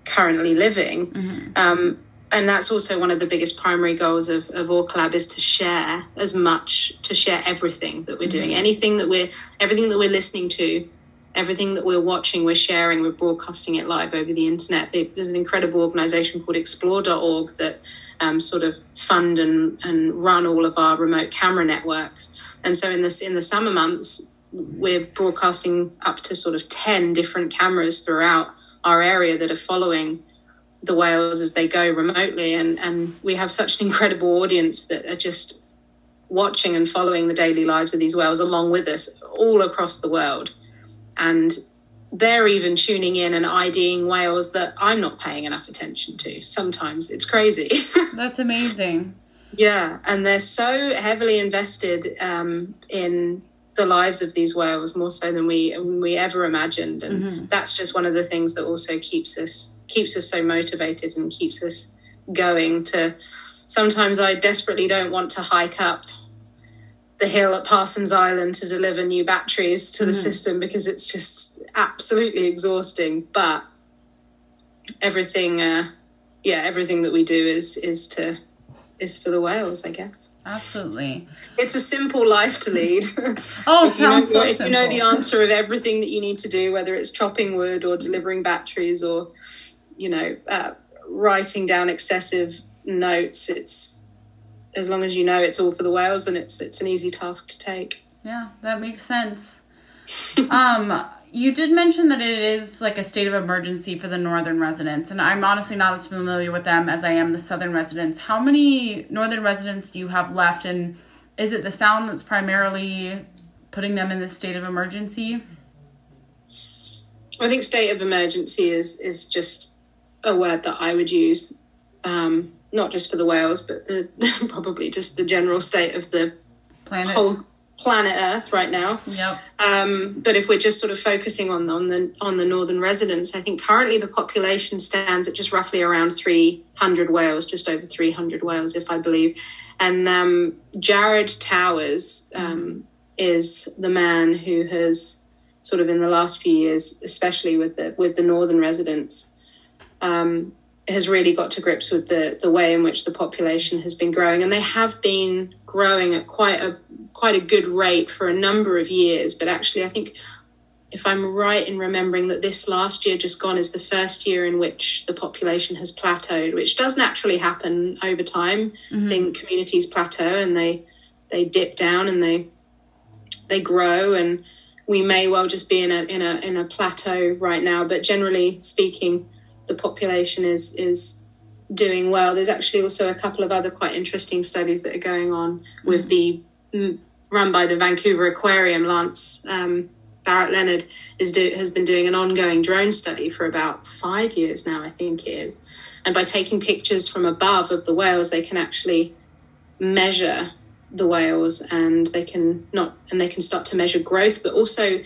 currently living. Mm-hmm. Um, and that's also one of the biggest primary goals of, of Orca is to share as much, to share everything that we're mm-hmm. doing, anything that we're, everything that we're listening to, everything that we're watching, we're sharing, we're broadcasting it live over the internet. There's an incredible organization called explore.org that um, sort of fund and, and run all of our remote camera networks. And so in this in the summer months, we're broadcasting up to sort of 10 different cameras throughout our area that are following the whales as they go remotely. And, and we have such an incredible audience that are just watching and following the daily lives of these whales along with us all across the world and they're even tuning in and IDing whales that I'm not paying enough attention to. Sometimes it's crazy. *laughs* That's amazing. yeah, and they're so heavily invested um, in the lives of these whales more so than we we ever imagined, and mm-hmm. that's just one of the things that also keeps us keeps us so motivated and keeps us going. To sometimes I desperately don't want to hike up the hill at Parsons Island to deliver new batteries to the mm. system because it's just absolutely exhausting. But everything, uh, yeah, everything that we do is is to is for the whales, I guess. Absolutely, it's a simple life to lead. *laughs* *laughs* oh, if, you know, so if you know the answer of everything that you need to do, whether it's chopping wood or delivering batteries or you know uh, writing down excessive notes, it's as long as you know it's all for the whales, then it's it's an easy task to take. Yeah, that makes sense. *laughs* um, you did mention that it is like a state of emergency for the northern residents, and I'm honestly not as familiar with them as I am the southern residents. How many northern residents do you have left, and is it the sound that's primarily putting them in this state of emergency? I think state of emergency is is just a word that I would use. Um, not just for the whales, but the *laughs* probably just the general state of the planet. whole planet Earth right now. Yep. Um, but if we're just sort of focusing on on the on the northern residents, I think currently the population stands at just roughly around 300 whales, just over 300 whales, if I believe. And um, Jared Towers um, is the man who has sort of in the last few years, especially with the with the northern residents. Um, has really got to grips with the the way in which the population has been growing, and they have been growing at quite a quite a good rate for a number of years. But actually, I think if I'm right in remembering that this last year just gone is the first year in which the population has plateaued, which does naturally happen over time. Mm-hmm. I think communities plateau and they they dip down and they they grow and we may well just be in a in a in a plateau right now. But generally speaking, the population is is doing well. There's actually also a couple of other quite interesting studies that are going on with the run by the Vancouver Aquarium. Lance um, Barrett-Lennard is do, has been doing an ongoing drone study for about five years now, I think it is. And by taking pictures from above of the whales, they can actually measure the whales and they can not and they can start to measure growth, but also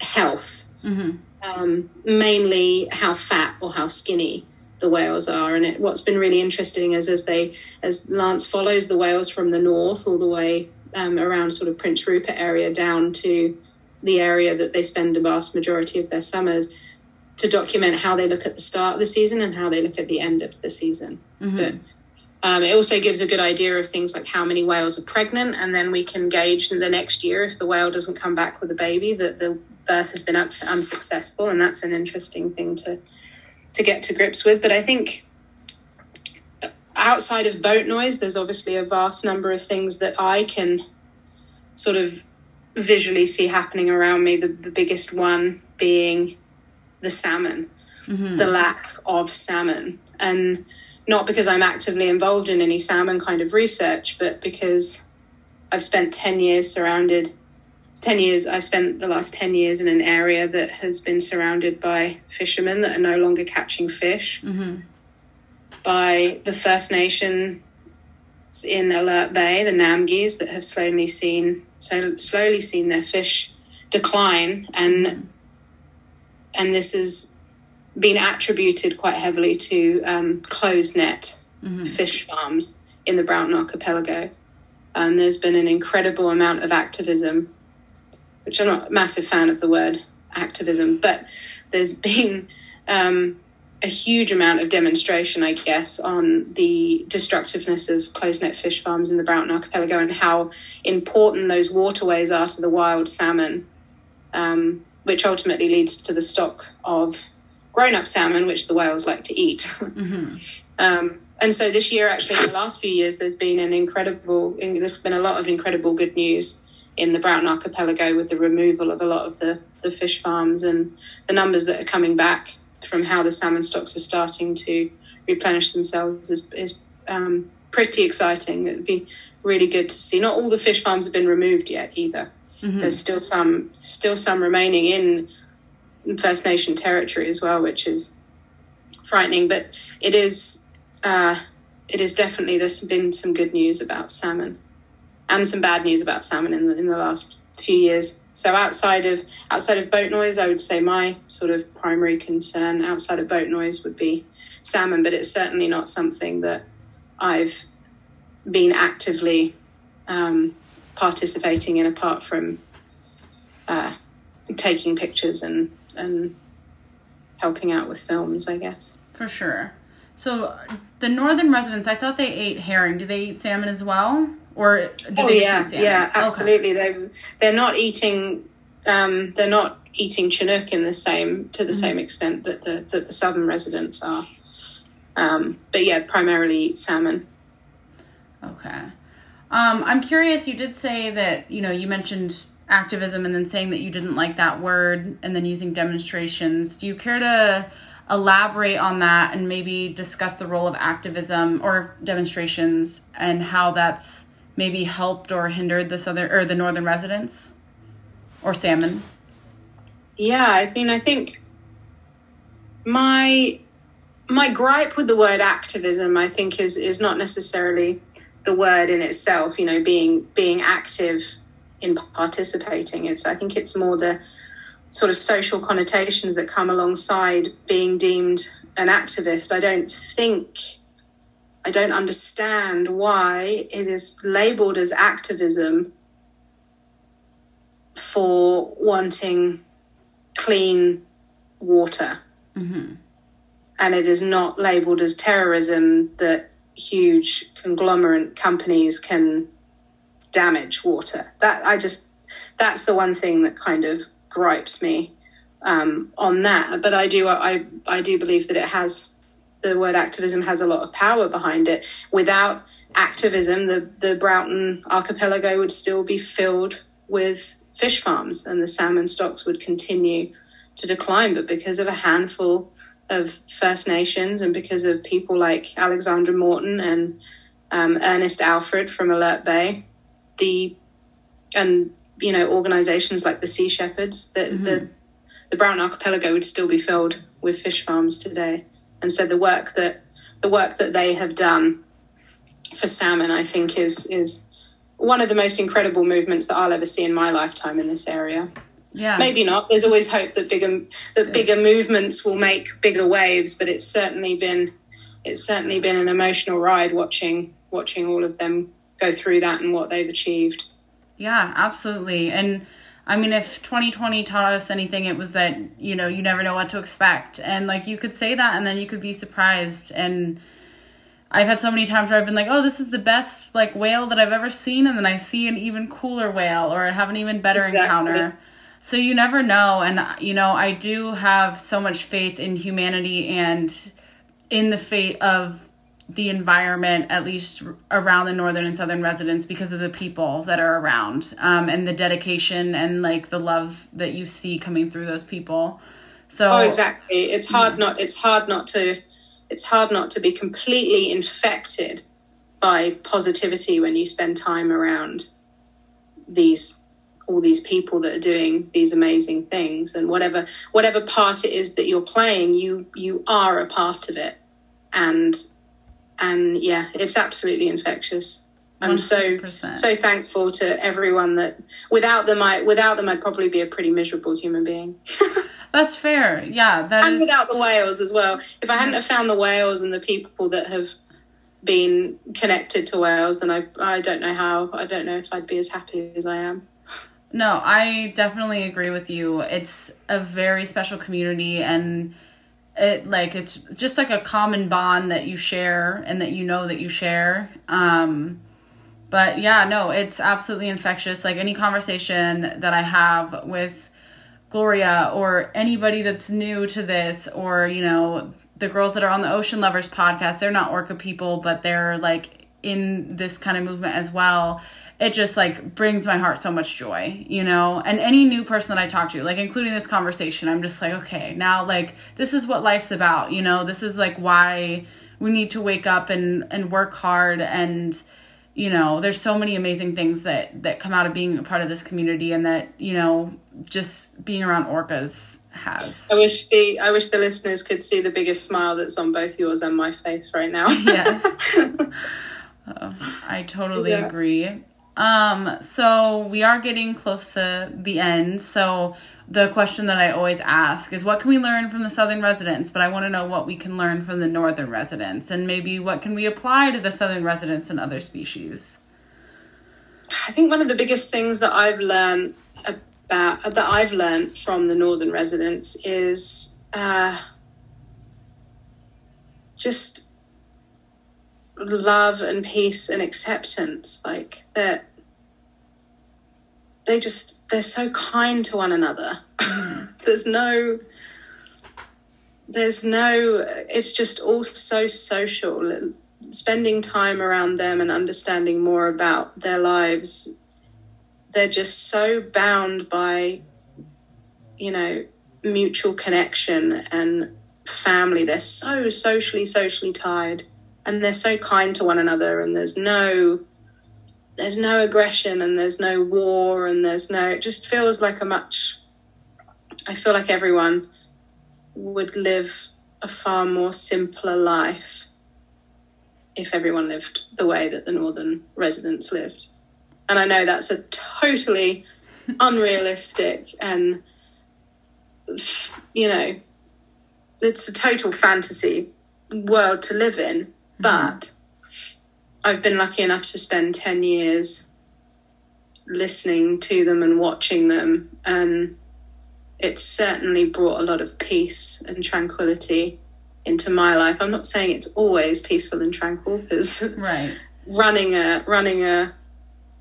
health. Mm-hmm. Um, mainly how fat or how skinny the whales are. And it, what's been really interesting is as they as Lance follows the whales from the north all the way um, around sort of Prince Rupert area down to the area that they spend the vast majority of their summers to document how they look at the start of the season and how they look at the end of the season. Mm-hmm. But um, it also gives a good idea of things like how many whales are pregnant, and then we can gauge the next year if the whale doesn't come back with a baby that the birth has been unsuccessful, and that's an interesting thing to to get to grips with. But I think outside of boat noise, there's obviously a vast number of things that I can sort of visually see happening around me. The, the biggest one being the salmon, Mm-hmm. the lack of salmon. And not because I'm actively involved in any salmon kind of research, but because I've spent 10 years surrounded 10 years i've spent the last 10 years in an area that has been surrounded by fishermen that are no longer catching fish Mm-hmm. by the first nation in alert bay the namgis that have slowly seen so slowly seen their fish decline and and this has been attributed quite heavily to um, closed net Mm-hmm. fish farms in the Broughton Archipelago. And there's been an incredible amount of activism, which I'm not a massive fan of the word activism, but there's *laughs* been um, a huge amount of demonstration, I guess, on the destructiveness of closed net fish farms in the Broughton Archipelago and how important those waterways are to the wild salmon, um, which ultimately leads to the stock of grown up salmon, which the whales like to eat. *laughs* Mm-hmm. Um, and so this year, actually, in the last few years, there's been an incredible, there's been a lot of incredible good news in the Broughton Archipelago with the removal of a lot of the, the fish farms and the numbers that are coming back from how the salmon stocks are starting to replenish themselves is, is um, pretty exciting. It'd be really good to see. Not all the fish farms have been removed yet either. Mm-hmm. There's still some, still some remaining in First Nation territory as well, which is frightening. But it is uh, it is definitely there's been some good news about salmon and some bad news about salmon in the in the last few years. So outside of outside of boat noise, I would say my sort of primary concern outside of boat noise would be salmon, but it's certainly not something that I've been actively um, participating in apart from uh, taking pictures and and helping out with films, I guess. For sure. So the northern residents, I thought they ate herring. Do they eat salmon as well, or Oh yeah, just eat salmon? yeah, Okay. absolutely. They they're not eating um, they're not eating Chinook in the same to the Mm-hmm. same extent that the that the southern residents are. Um, but yeah, primarily salmon. Okay. Um, I'm curious. You did say that you know you mentioned activism and then saying that you didn't like that word and then using demonstrations. Do you care to elaborate on that and maybe discuss the role of activism or demonstrations and how that's maybe helped or hindered the southern or the northern residents or salmon? Yeah, I mean, I think my my gripe with the word activism, I think, is is not necessarily the word in itself. You know, being being active in participating. It's I think it's more the sort of social connotations that come alongside being deemed an activist. I don't think. I don't understand why it is labeled as activism for wanting clean water. Mm-hmm. And it is not labeled as terrorism that huge conglomerate companies can damage water. That I just that's the one thing that kind of gripes me um, on that. But I do I I do believe that it has the word activism has a lot of power behind it. Without activism, the the Broughton archipelago would still be filled with fish farms, and the salmon stocks would continue to decline. But because of a handful of First Nations and because of people like Alexandra Morton and um, Ernest Alfred from Alert Bay, the and you know organizations like the Sea Shepherds, the, mm-hmm. the the Broughton Archipelago would still be filled with fish farms today. And so the work that the work that they have done for salmon, I think, is is one of the most incredible movements that I'll ever see in my lifetime in this area. Yeah. Maybe not. There's always hope that bigger that bigger movements will make bigger waves, but it's certainly been it's certainly been an emotional ride watching watching all of them go through that and what they've achieved. Yeah, absolutely. And I mean, if 2020 taught us anything, it was that, you know, you never know what to expect. And like you could say that and then you could be surprised. And I've had so many times where I've been like, oh, this is the best like whale that I've ever seen. And then I see an even cooler whale or have an even better exactly. encounter. So you never know. And, you know, I do have so much faith in humanity and in the fate of the environment, at least around the northern and southern residents, because of the people that are around um, and the dedication and like the love that you see coming through those people. So, oh, exactly. It's hard not. It's hard not to. It's hard not to be completely infected by positivity when you spend time around these all these people that are doing these amazing things and whatever whatever part it is that you're playing you you are a part of it and and yeah, it's absolutely infectious. I'm 100%. so so thankful to everyone that without them I without them I'd probably be a pretty miserable human being. *laughs* That's fair. Yeah, that and is... without the whales as well. If I hadn't have found the whales and the people that have been connected to whales, then I I don't know how I don't know if I'd be as happy as I am. No, I definitely agree with you. It's a very special community and it like it's just like a common bond that you share and that you know that you share. Um but yeah no it's absolutely infectious. Like any conversation that i have with gloria or anybody that's new to this or you know the girls that are on the ocean lovers podcast they're not orca people but they're like in this kind of movement as well it just like brings my heart so much joy, you know? And any new person that I talk to, like including this conversation, I'm just like, okay, now like this is what life's about, you know? This is like why we need to wake up and and work hard and you know, there's so many amazing things that that come out of being a part of this community and that, you know, just being around orcas has. I wish the I wish the listeners could see the biggest smile that's on both yours and my face right now. yes. *laughs* Uh, I totally yeah. agree. Um, so we are getting close to the end. So the question that I always ask is what can we learn from the southern residents? But I want to know what we can learn from the northern residents and maybe what can we apply to the southern residents and other species? I think one of the biggest things that I've learned about that I've learned from the northern residents is uh, just love and peace and acceptance like that they just they're so kind to one another. Mm. *laughs* There's no there's no it's just all so social spending time around them and understanding more about their lives. They're just so bound by you know mutual connection and family. They're so socially socially tied and they're so kind to one another and there's no there's no aggression and there's no war and there's no it just feels like a much i feel like everyone would live a far more simpler life if everyone lived the way that the northern residents lived. And i know that's a totally unrealistic and you know it's a total fantasy world to live in but I've been lucky enough to spend 10 years listening to them and watching them. And it's certainly brought a lot of peace and tranquility into my life. I'm not saying it's always peaceful and tranquil because *laughs* right. running a running a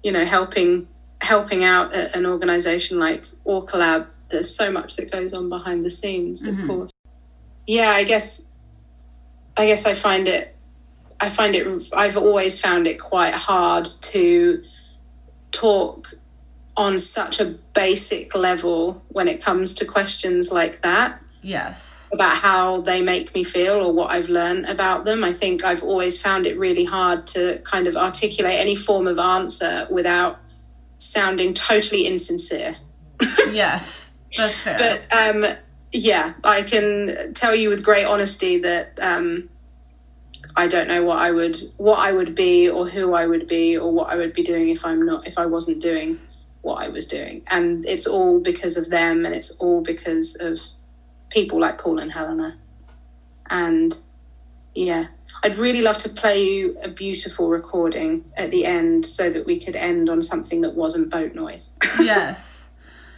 you know helping helping out an organization like Orca Lab, there's so much that goes on behind the scenes, mm-hmm. of course. Yeah, I guess I guess I find it I find it, I've always found it quite hard to talk on such a basic level when it comes to questions like that. Yes. about how they make me feel or what I've learned about them. I think I've always found it really hard to kind of articulate any form of answer without sounding totally insincere. *laughs* yes, that's fair. But um, yeah, I can tell you with great honesty that um, I don't know what I would what I would be or who I would be or what I would be doing if I'm not if I wasn't doing what I was doing. And it's all because of them and it's all because of people like Paul and Helena. And yeah, I'd really love to play you a beautiful recording at the end so that we could end on something that wasn't boat noise. *laughs* yes.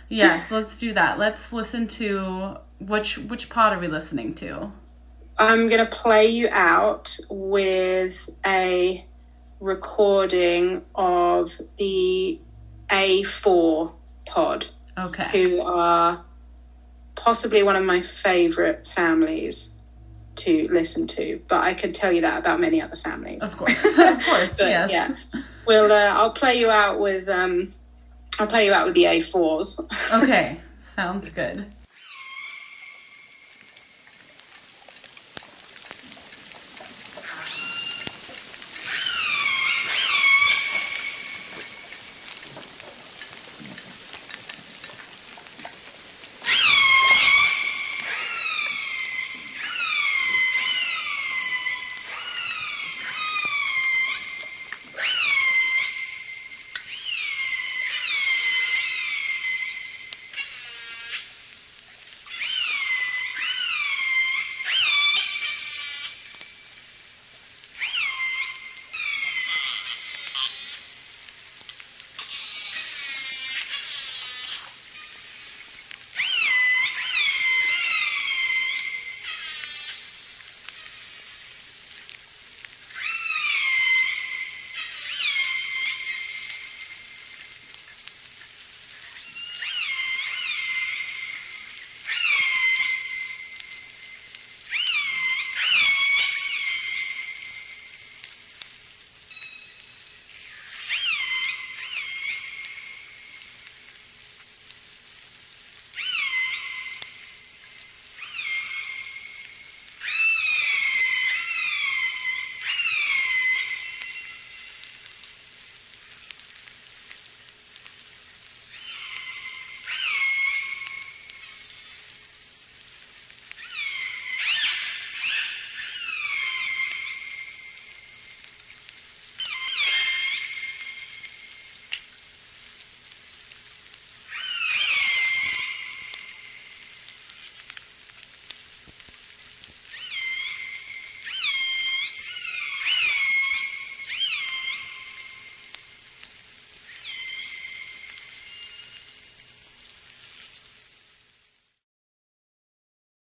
Yes, let's do that. Let's listen to which which pod are we listening to? I'm going to play you out with a recording of the A4 pod. Okay. Who are possibly one of my favorite families to listen to, but I could tell you that about many other families. Of course, *laughs* of course, *laughs* but, yes. Yeah, well, uh, I'll play you out with um, I'll play you out with the A4s. *laughs* okay, sounds good.